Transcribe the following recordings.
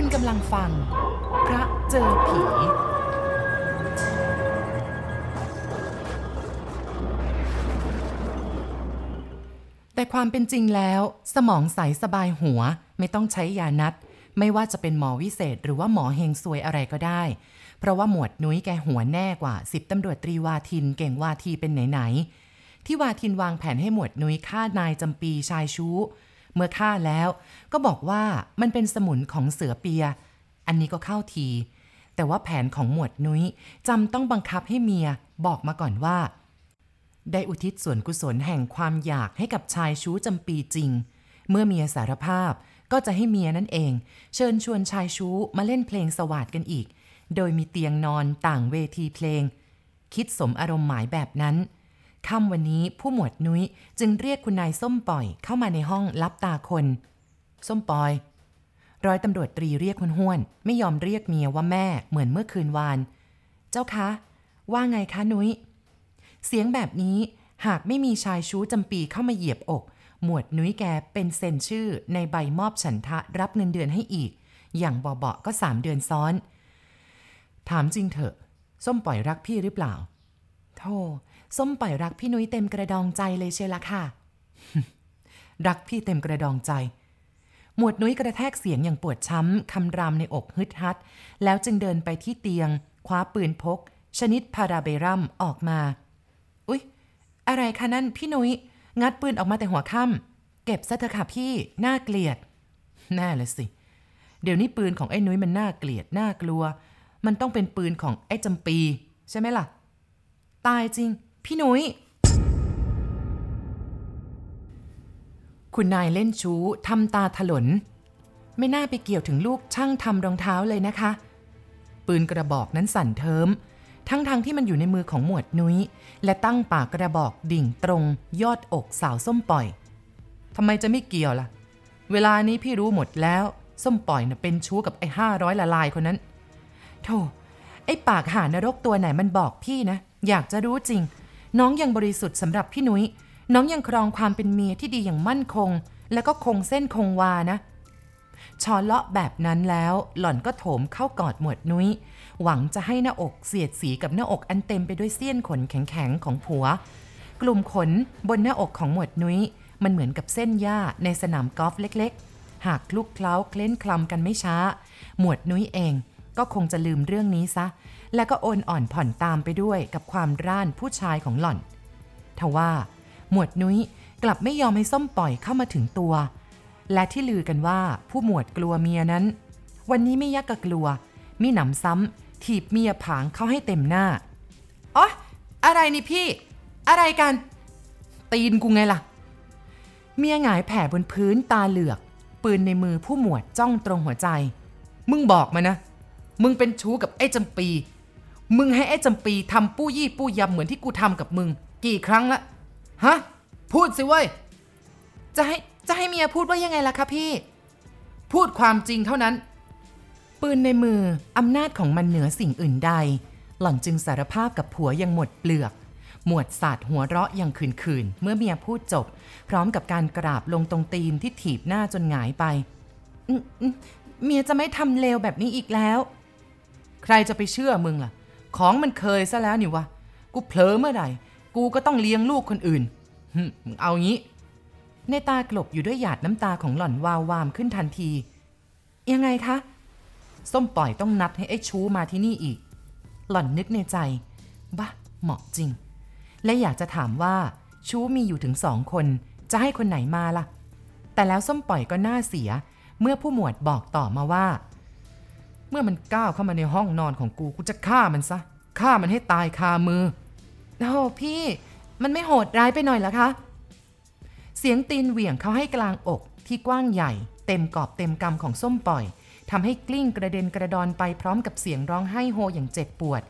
คุณกำลังฟัง พระเจอผี แต่ความเป็นจริงแล้ว สมองใสสบายหัว ไม่ต้องใช้ยานัด ไม่ว่าจะเป็นหมอวิเศษ หรือว่าหมอเฮงซวยอะไรก็ได้ เพราะว่าหมวดนุ้ยแกหัวแน่กว่าสิบตำรวจตรีวาทินเก่งวาทีเป็นไหนๆที่วาทินวางแผนให้หมวดนุ้ยฆ่านายจำปีชายชู้ เมื่อฆ่าแล้ว ก็บอกว่ามันเป็นสมุนของเสือเปีย อันนี้ก็เข้าที แต่ว่าแผนของหมวดนุ้ยจำต้องบังคับให้เมียบอกมาก่อนว่า ได้อุทิศส่วนกุศลแห่งความอยากให้กับชายชู้จำปีจริง เมื่อเมียสารภาพก็จะให้เมียนั่นเอง เชิญชวนชายชู้มาเล่นเพลงสวาดกันอีก โดยมีเตียงนอนต่างเวทีเพลง คิดสมอารมณ์หมายแบบนั้น ค่ำวันนี้ผู้หมวดนุ้ยจึงเรียกคุณนายส้มปล่อยเข้ามาในห้องรับตาคน ส้มป่อย ร้อยตำรวจตรีเรียกคุณห้วนไม่ยอมเรียกเมียว่าแม่เหมือนเมื่อคืนวาน เจ้าคะ ว่าไงคะนุ้ย เสียงแบบนี้หากไม่มีชายชู้จำปีเข้ามาเหยียบอก หมวดนุ้ยแกเป็นเซ็นชื่อในใบมอบฉันทะรับเงินเดือนให้อีก อย่างเบาๆก็สามเดือนซ้อน ถามจริงเถอะ ส้มปล่อยรักพี่หรือเปล่า โธ่ส้มปล่อยรักพี่นุ้ยเต็มกระดองใจเลยเชียวละค่ะ รักพี่เต็มกระดองใจ หมวดนุ้ยกระแทกเสียงอย่างปวดช้ำคำรามในอกฮึดฮัด แล้วจึงเดินไปที่เตียง คว้าปืนพก ชนิดพาราเบรัมออกมา อุ๊ย อะไรคะนั่นพี่นุ้ย งัดปืนออกมาแต่หัวค่ำเก็บซะเถอะค่ะพี่ น่าเกลียด แน่เลยสิ เดี๋ยวนี้ปืนของไอ้นุ้ยมันน่าเกลียดน่ากลัว มันต้องเป็นปืนของไอ้จำปี ใช่ไหมล่ะ ตายจริง พี่นุ้ยคุณนายเล่นชู้ทำตาถลน ไม่น่าไปเกี่ยวถึงลูกช่างทำรองเท้าเลยนะคะ ปืนกระบอกนั้นสั่นเทิม ทั้งๆทที่มันอยู่ในมือของหมวดนุ้ย และตั้งปากกระบอกดิ่งตรง ยอดอกสาวส้มปล่อยทำไมจะไม่เกี่ยวล่ะ เวลานี้พี่รู้หมดแล้ว ส้มปล่อยน่ะเป็นชู้กับไอ้ห้าร้อยละลายคนนั้นโธ่ ไอ้ปากหานรกตัวไหนมันบอกพี่นะ อยากจะรู้จริง น้องยังบริสุทธิ์สำหรับพี่นุ้ย น้องยังครองความเป็นเมียที่ดีอย่างมั่นคง แล้วก็คงเส้นคงวานะ ชอเลาะแบบนั้นแล้ว หล่อนก็โถมเข้ากอดหมวดนุ้ย หวังจะให้หน้าอกเสียดสีกับหน้าอกอันเต็มไปด้วยเสี้ยนขนแข็งๆของผัว กลุ่มขนบนหน้าอกของหมวดนุ้ย มันเหมือนกับเส้นหญ้าในสนามกอล์ฟเล็ก ๆ หากคลุกเคล้าเคล้นคลำกันไม่ช้า หมวดนุ้ยเอง ก็คงจะลืมเรื่องนี้ซะ แล้วก็โอนอ่อนผ่อนตามไปด้วยกับความร่านผู้ชายของหล่อน ทว่า หมวดนุ้ยกลับไม่ยอมให้ส้มปล่อยเข้ามาถึงตัว และที่ลือกันว่าผู้หมวดกลัวเมียนั้น วันนี้ไม่ยักกะกลัว มีหนำซ้ำถีบเมียผางเข้าให้เต็มหน้าอ๋ออะไรนี่พี่ อะไรกัน ตีนกูไงล่ะ เมียหงายแผ่บนพื้นตาเหลือก ปืนในมือผู้หมวดจ้องตรงหัวใจ มึงบอกมานะ มึงเป็นชู้กับไอ้จำปี มึงให้ไอ้จำปีทำปู้ยี่ปู้ยำเหมือนที่กูทำกับมึง กี่ครั้งละ ฮะ พูดสิเว้ย จะให้จะให้เมียพูดว่ายังไงล่ะคะพี่ พูดความจริงเท่านั้น ปืนในมืออำนาจของมันเหนือสิ่งอื่นใด หล่อนจึงสารภาพกับผัวยังหมดเปลือก หมวดสาดหัวเราะอย่างขื่นๆ เมื่อเมียพูดจบ พร้อมกับการกราบลงตรงตีนที่ถีบหน้าจนหงายไปเมียจะไม่ทำเลวแบบนี้อีกแล้ว ใครจะไปเชื่อมึงล่ะ ของมันเคยซะแล้วนี่วะ กูเผลอเมื่อไหร่ กูก็ต้องเลี้ยงลูกคนอื่นมึงเอางี้ ในตากลบอยู่ด้วยหยาดน้ำตาของหล่อนวาววามขึ้นทันที ยังไงคะ ส้มปล่อยต้องนัดให้ไอ้ชูมาที่นี่อีก หล่อนนึกในใจ บ้าเหมาะจริง และอยากจะถามว่า ชูมีอยู่ถึงสองคน จะให้คนไหนมาล่ะ แต่แล้วส้มปล่อยก็น่าเสีย เมื่อผู้หมวดบอกต่อมาว่า มื่อมันก้าวเข้ามาในห้องนอนของกูกูจะฆ่ามันซะฆ่ามันให้ตายคามือโอ้พี่ มันไม่โหดร้ายไปหน่อยหรอคะ เสียงตีนเหวี่ยงเข้าให้กลางอกที่กว้างใหญ่ เต็มกอบเต็มกำของส้มปล่อยทำให้กลิ้งกระเด็นกระดอนไปพร้อมกับเสียงร้องไห้โฮอย่างเจ็บปวด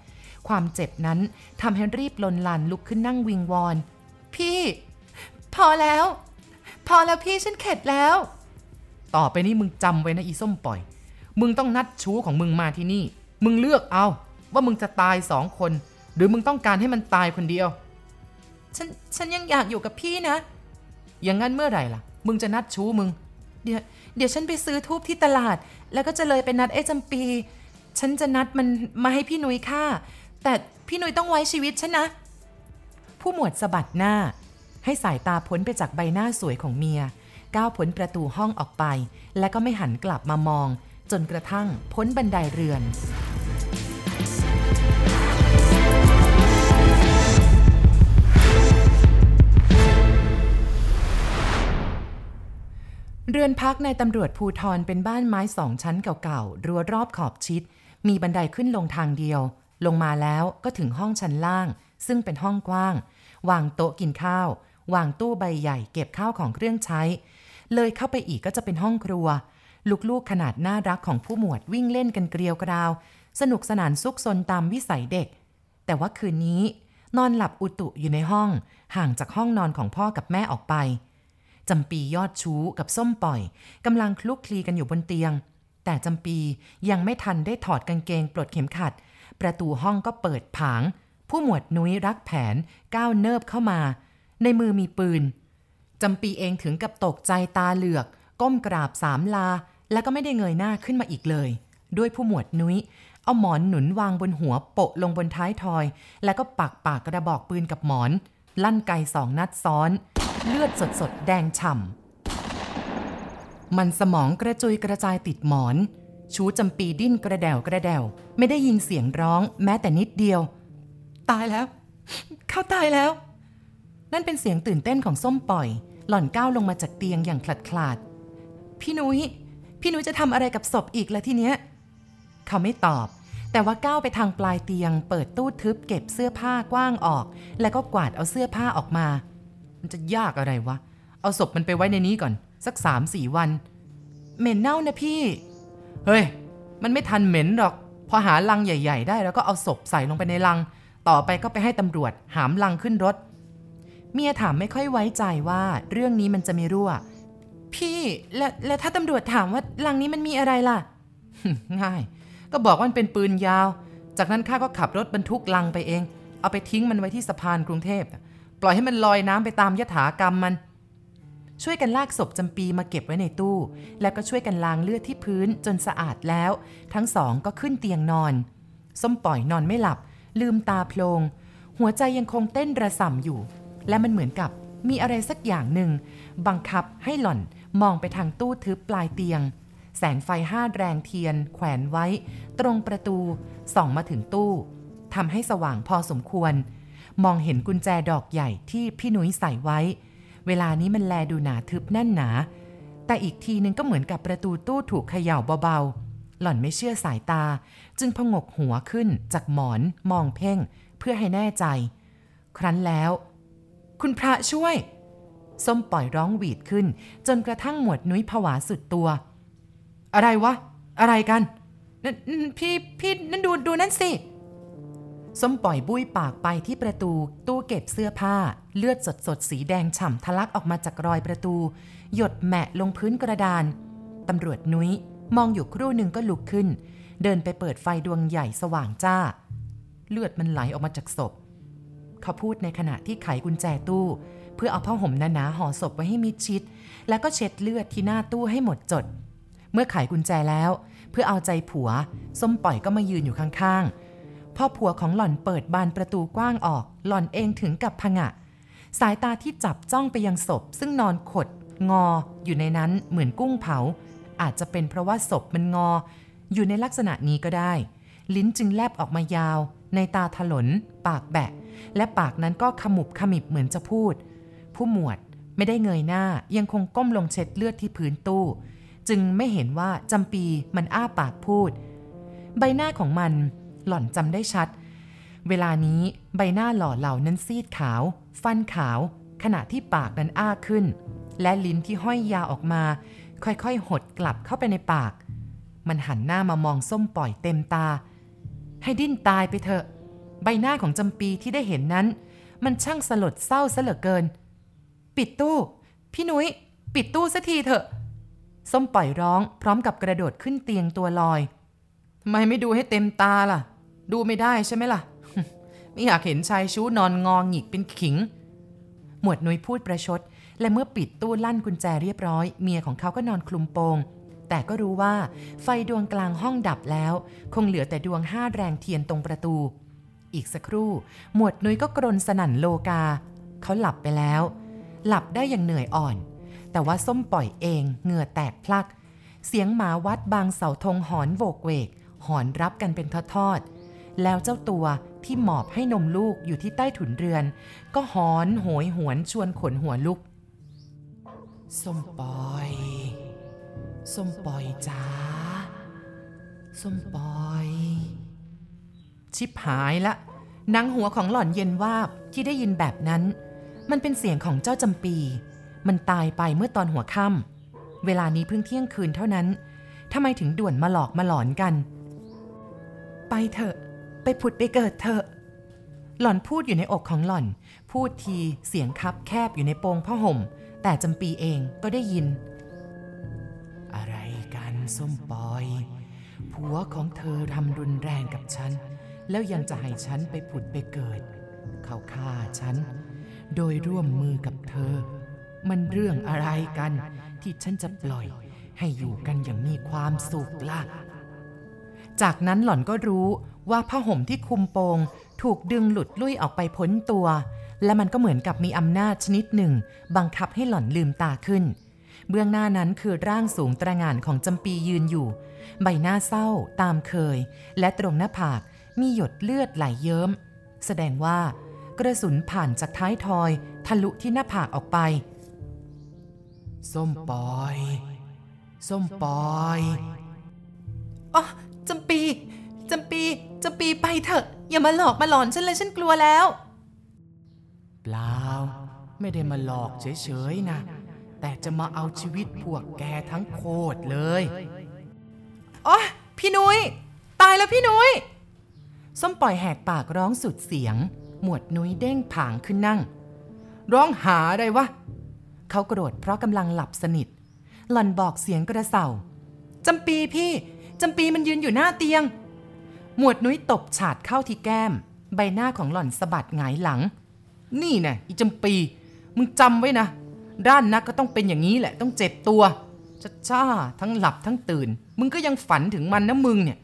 ความเจ็บนั้นทำให้รีบลนลานลุกขึ้นนั่งวิงวอน พี่ พอแล้ว พอแล้วพี่ฉันเข็ดแล้ว ต่อไปนี้มึงจำไว้นะอีส้มปล่อย มึงต้องนัดชู้ของมึงมาที่นี่ มึงเลือกเอาว่ามึงจะตายสองคน หรือมึงต้องการให้มันตายคนเดียว ฉันฉันยังอยากอยู่กับพี่นะ อย่างนั้นเมื่อไหร่ล่ะ มึงจะนัดชู้มึง เดี๋ยวเดี๋ยวฉันไปซื้อทูบที่ตลาด แล้วก็จะเลยไปนัดไอ้จำปี ฉันจะนัดมันมาให้พี่นุ้ยฆ่า แต่พี่นุ้ยต้องไว้ชีวิตฉันนะ ผู้หมวดสะบัดหน้า ให้สายตาพ้นไปจากใบหน้าสวยของเมีย ก้าวพ้นประตูห้องออกไป และก็ไม่หันกลับมามอง จนกระทั่งพ้นบันไดเรือน เรือนพักในตำรวจภูทรเป็นบ้านไม้สองชั้นเก่าๆ รั้วรอบขอบชิด มีบันไดขึ้นลงทางเดียว ลงมาแล้วก็ถึงห้องชั้นล่าง ซึ่งเป็นห้องกว้าง วางโต๊ะกินข้าว วางตู้ใบใหญ่เก็บข้าวของเครื่องใช้ เลยเข้าไปอีกก็จะเป็นห้องครัว ลูกๆขนาดน่ารักของผู้หมวดวิ่งเล่นกันเกลียวกราว สนุกสนานซุกซนตามวิสัยเด็ก แต่ว่าคืนนี้ นอนหลับอุตุอยู่ในห้อง ห่างจากห้องนอนของพ่อกับแม่ออกไปจำปียอดชู้กับส้มปล่อยกำลังคลุกคลีกันอยู่บนเตียง แต่จำปียังไม่ทันได้ถอดกางเกงปลดเข็มขัด ประตูห้องก็เปิดผาง ผู้หมวดนุ้ยรักแผนก้าวเนิบเข้ามา ในมือมีปืนจำปีเองถึงกับตกใจตาเหลือก ก้มกราบสามลา แล้วก็ไม่ได้เงยหน้าขึ้นมาอีกเลย ด้วยผู้หมวดนุ้ย เอาหมอนหนุนวางบนหัวโปะลงบนท้ายทอย แล้วก็ปักปากกระบอกปืนกับหมอน ลั่นไกสองนัดซ้อน เลือดสดสดๆแดงฉ่ำมันสมองกระจุยกระจายติดหมอน ชูจำปีดิ้นกระเดวกระเดวไม่ได้ยินเสียงร้องแม้แต่นิดเดียว ตายแล้ว เขาตายแล้ว นั่นเป็นเสียงตื่นเต้นของส้มปล่อย หล่อนก้าวลงมาจากเตียงอย่างขลัดขลาดพี่นุ้ย พี่นุ้ยจะทำอะไรกับศพอีกละทีเนี้ย เขาไม่ตอบ แต่ว่าก้าวไปทางปลายเตียง เปิดตู้ทึบเก็บเสื้อผ้ากว้างออก แล้วก็กวาดเอาเสื้อผ้าออกมา มันจะยากอะไรวะ เอาศพมันไปไว้ในนี้ก่อน สักสามสี่วัน เหม็นเน่านะพี่ เฮ้ย มันไม่ทันเหม็นหรอก พอหาลังใหญ่ ๆ ได้แล้วก็เอาศพใส่ลงไปในลัง ต่อไปก็ไปให้ตำรวจหามลังขึ้นรถ เมียถามไม่ค่อยไว้ใจว่า เรื่องนี้มันจะไม่รั่ว พี่แล้วแล้วถ้าตำรวจถามว่าลังนี้มันมีอะไรล่ะ ง่าย ก็บอกว่ามันเป็นปืนยาว จากนั้นข้าก็ขับรถบรรทุกลังไปเอง เอาไปทิ้งมันไว้ที่สะพานกรุงเทพปล่อยให้มันลอยน้ำไปตามยถากรรมมัน ช่วยกันลากศพจำปีมาเก็บไว้ในตู้ แล้วก็ช่วยกันล้างเลือดที่พื้นจนสะอาดแล้ว ทั้งสองก็ขึ้นเตียงนอน ส้มปล่อยนอนไม่หลับ ลืมตาโพลง หัวใจยังคงเต้นระส่ำอยู่ และมันเหมือนกับมีอะไรสักอย่างหนึ่งบังคับให้หล่อน มองไปทางตู้ทึบปลายเตียง แสงไฟห้าแรงเทียน แขวนไว้ ตรงประตูส่องมาถึงตู้ทำให้สว่างพอสมควร มองเห็นกุญแจดอกใหญ่ที่พี่หนุ้ยใส่ไว้ เวลานี้มันแลดูหนาทึบแน่นหนา แต่อีกทีนึงก็เหมือนกับประตูตู้ถูกเขย่าเบาๆ หล่อนไม่เชื่อสายตา จึงพงกหัวขึ้นจากหมอนมองเพ่ง เพื่อให้แน่ใจ ครั้นแล้ว คุณพระช่วย ส้มปล่อยร้องหวีดขึ้น จนกระทั่งหมวดนุ้ยผวาสุดตัว อะไรวะ อะไรกันนนพี่พี่นั่นดูดูนั่นสิส้มปล่อยบุ้ยปากไปที่ประตูตู้เก็บเสื้อผ้า เลือดสดสดๆสีแดงฉ่ำทะลักออกมาจากรอยประตู หยดแมะลงพื้นกระดานตำรวจนุ้ยมองอยู่ครู่หนึ่งก็ลุกขึ้น เดินไปเปิดไฟดวงใหญ่สว่างจ้า เลือดมันไหลออกมาจากศพ เขาพูดในขณะที่ไขกุญแจตู้ เพื่อเอาผ้าห่มหนาๆห่อศพไว้ให้มิดชิด แล้วก็เช็ดเลือดที่หน้าตู้ให้หมดจด เมื่อไขกุญแจแล้ว เพื่อเอาใจผัว ส้มปล่อยก็มายืนอยู่ข้างๆพ่อผัวของหล่อนเปิดบานประตูกว้างออก หล่อนเองถึงกับผงะ สายตาที่จับจ้องไปยังศพ ซึ่งนอนขด งอ อยู่ในนั้นเหมือนกุ้งเผา อาจจะเป็นเพราะว่าศพมันงอ อยู่ในลักษณะนี้ก็ได้ ลิ้นจึงแลบออกมายาว ในตาถลน ปากแบะ และปากนั้นก็ขมุบขมิบเหมือนจะพูด ผู้หมวด ไม่ได้เงยหน้ายังคงก้มลงเช็ดเลือดที่พื้นตู้ จึงไม่เห็นว่าจำปีมันอ้าปากพูด ใบหน้าของมันหล่อนจำได้ชัด เวลานี้ใบหน้าหล่อเหล่านั้นซีดขาว ฟันขาว ขณะที่ปากนั้นอ้าขึ้น และลิ้นที่ห้อยยาวออกมา ค่อยๆ หดกลับเข้าไปในปาก มันหันหน้ามามองส้มปล่อยเต็มตา ให้ดิ้นตายไปเถอะ ใบหน้าของจำปีที่ได้เห็นนั้น มันช่างสลดเศร้าซะเหลือเกิน ปิดตู้ พี่นุ้ย ปิดตู้สักทีเถอะ ส้มปล่อยร้องพร้อมกับกระโดดขึ้นเตียงตัวลอยทำไมไม่ดูให้เต็มตาล่ะ ดูไม่ได้ใช่ไหมล่ะ ไม่อยากเห็นชายชู้นอนงองหงิกเป็นขิง หมวดนุ้ยพูดประชด และเมื่อปิดตู้ลั่นกุญแจเรียบร้อย เมียของเขาก็นอนคลุมโปง แต่ก็รู้ว่าไฟดวงกลางห้องดับแล้ว คงเหลือแต่ดวงห้าแรงเทียนตรงประตูอีกสักครู่ หมวดนุ้ยก็กรนสนั่นโลกา เขาหลับไปแล้ว หลับได้อย่างเหนื่อยอ่อน แต่ว่าส้มปล่อยเองเหงื่อแตกพลัก เสียงหมาวัดบางเสาธงหอนโวกเวก หอนรับกันเป็นทอดๆแล้วเจ้าตัวที่หมอบให้นมลูกอยู่ที่ใต้ถุนเรือน ก็หอนโหยหวนชวนขนหัวลุก ส้มปอย ส้มปอยจ้า ส้มปอย ชิบหายละนังหัวของหล่อนเย็นวาบที่ได้ยินแบบนั้น มันเป็นเสียงของเจ้าจำปี มันตายไปเมื่อตอนหัวค่ำเวลานี้เพิ่งเที่ยงคืนเท่านั้นทำไมถึงด่วนมาหลอกมาหลอนกัน ไปเถอะ ไปผุดไปเกิดเถอะ หล่อนพูดอยู่ในอกของหล่อน พูดทีเสียงคับแคบอยู่ในโปงผ้าห่ม แต่จำปีเองก็ได้ยิน อะไรกันส้มปอย ผัวของเธอทำรุนแรงกับฉัน แล้วยังจะให้ฉันไปผุดไปเกิด เขาฆ่าฉัน โดยร่วมมือกับเธอ มันเรื่องอะไรกันที่ฉันจะปล่อยให้อยู่กันอย่างมีความสุขล่ะ จากนั้นหล่อนก็รู้ว่าผ้าห่มที่คุมโปง ถูกดึงหลุดลุ่ยออกไปพ้นตัว และมันก็เหมือนกับมีอำนาจชนิดหนึ่ง บังคับให้หล่อนลืมตาขึ้น เบื้องหน้านั้นคือร่างสูงตระหง่านของจำปียืนอยู่ ใบหน้าเศร้าตามเคย และตรงหน้าผากมีหยดเลือดไหลเยิ้ม แสดงว่า กระสุนผ่านจากท้ายทอย ทะลุที่หน้าผากออกไป ส้มปอย ส้มปอยอ๋อจำปีจำปีจำปีไปเถอะ อย่ามาหลอกมาหลอนฉันเลยฉันกลัวแล้ว เปล่า ไม่ได้มาหลอกเฉยๆนะ แต่จะมาเอาชีวิตพวกแกทั้งโคตรเลยอ๋อพี่นุย้ยตายแล้วพี่นุย้ยส้มปล่อยแหกปากร้องสุดเสียง หมวดนุ้ยเด้งผางขึ้นนั่ง ร้องหาอะไรวะ เขาโกรธเพราะกำลังหลับสนิท หล่อนบอกเสียงกระเซาจำปีพี่ จำปีมันยืนอยู่หน้าเตียง หมวดนุ้ยตบฉาดเข้าที่แก้ม ใบหน้าของหล่อนสะบัดหงายหลัง นี่นะอีจำปี มึงจำไว้นะ ด้านนักก็ต้องเป็นอย่างนี้แหละ ต้องเจ็บตัวจ้าจ้าทั้งหลับทั้งตื่น มึงก็ยังฝันถึงมันนะมึงเนี่ย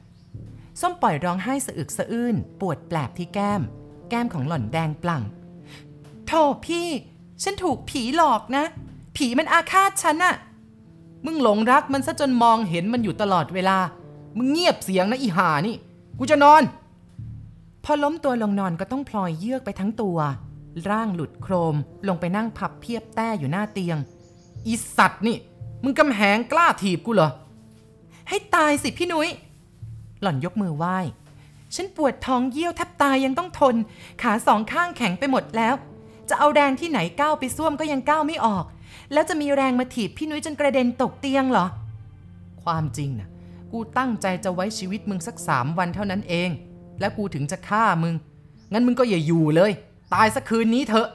ส้มปล่อยร้องไห้สะอึกสะอื้น ปวดแปลบที่แก้ม แก้มของหล่อนแดงปลั่งโธ่พี่ ฉันถูกผีหลอกนะ ผีมันอาฆาตฉันอะมึงหลงรักมันซะจนมองเห็นมันอยู่ตลอดเวลา มึงเงียบเสียงนะอีหานี่ กูจะนอน พอล้มตัวลงนอนก็ต้องพลอยเยือกไปทั้งตัว ร่างหลุดโครมลงไปนั่งพับเพียบแต้อยู่หน้าเตียง อีสัตว์นี่ มึงกำแหงกล้าถีบกูเหรอ ให้ตายสิพี่นุย้ย หล่อนยกมือไหว้ ฉันปวดท้องเยี่ยวแทบตายยังต้องทน ขาสองข้างแข็งไปหมดแล้ว จะเอาแรงที่ไหนก้าวไปซ่วมก็ยังก้าวไม่ออก แล้วจะมีแรงมาถีบพี่นุ้ยจนกระเด็นตกเตียงเหรอ ความจริงนะกูตั้งใจจะไว้ชีวิตมึงสักสามวันเท่านั้นเอง และกูถึงจะฆ่ามึง งั้นมึงก็อย่าอยู่เลย ตายสักคืนนี้เถอะ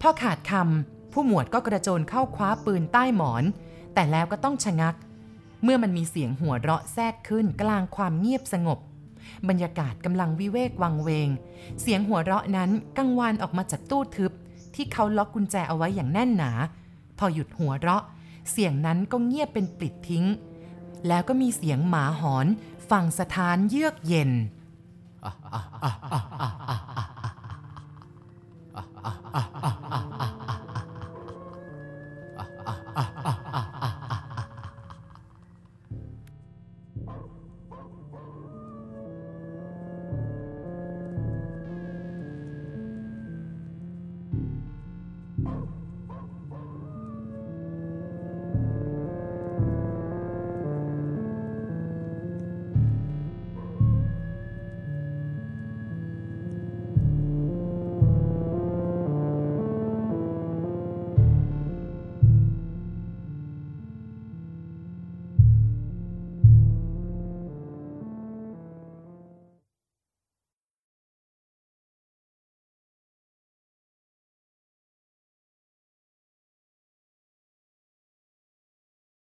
พอขาดคำผู้หมวดก็กระโจนเข้าคว้าปืนใต้หมอน แต่แล้วก็ต้องชะงัก เมื่อมันมีเสียงหัวเราะแทรกขึ้นกลางความเงียบสงบ บรรยากาศกำลังวิเวกวังเวง เสียงหัวเราะนั้นกังวานออกมาจากตู้ทึบ ที่เขาล็อกกุญแจเอาไว้อย่างแน่นหนา พอหยุดหัวเราะ เสียงนั้นก็เงียบเป็นปลิดทิ้ง แล้วก็มีเสียงหมาหอน ฟังสถานเยือกเย็น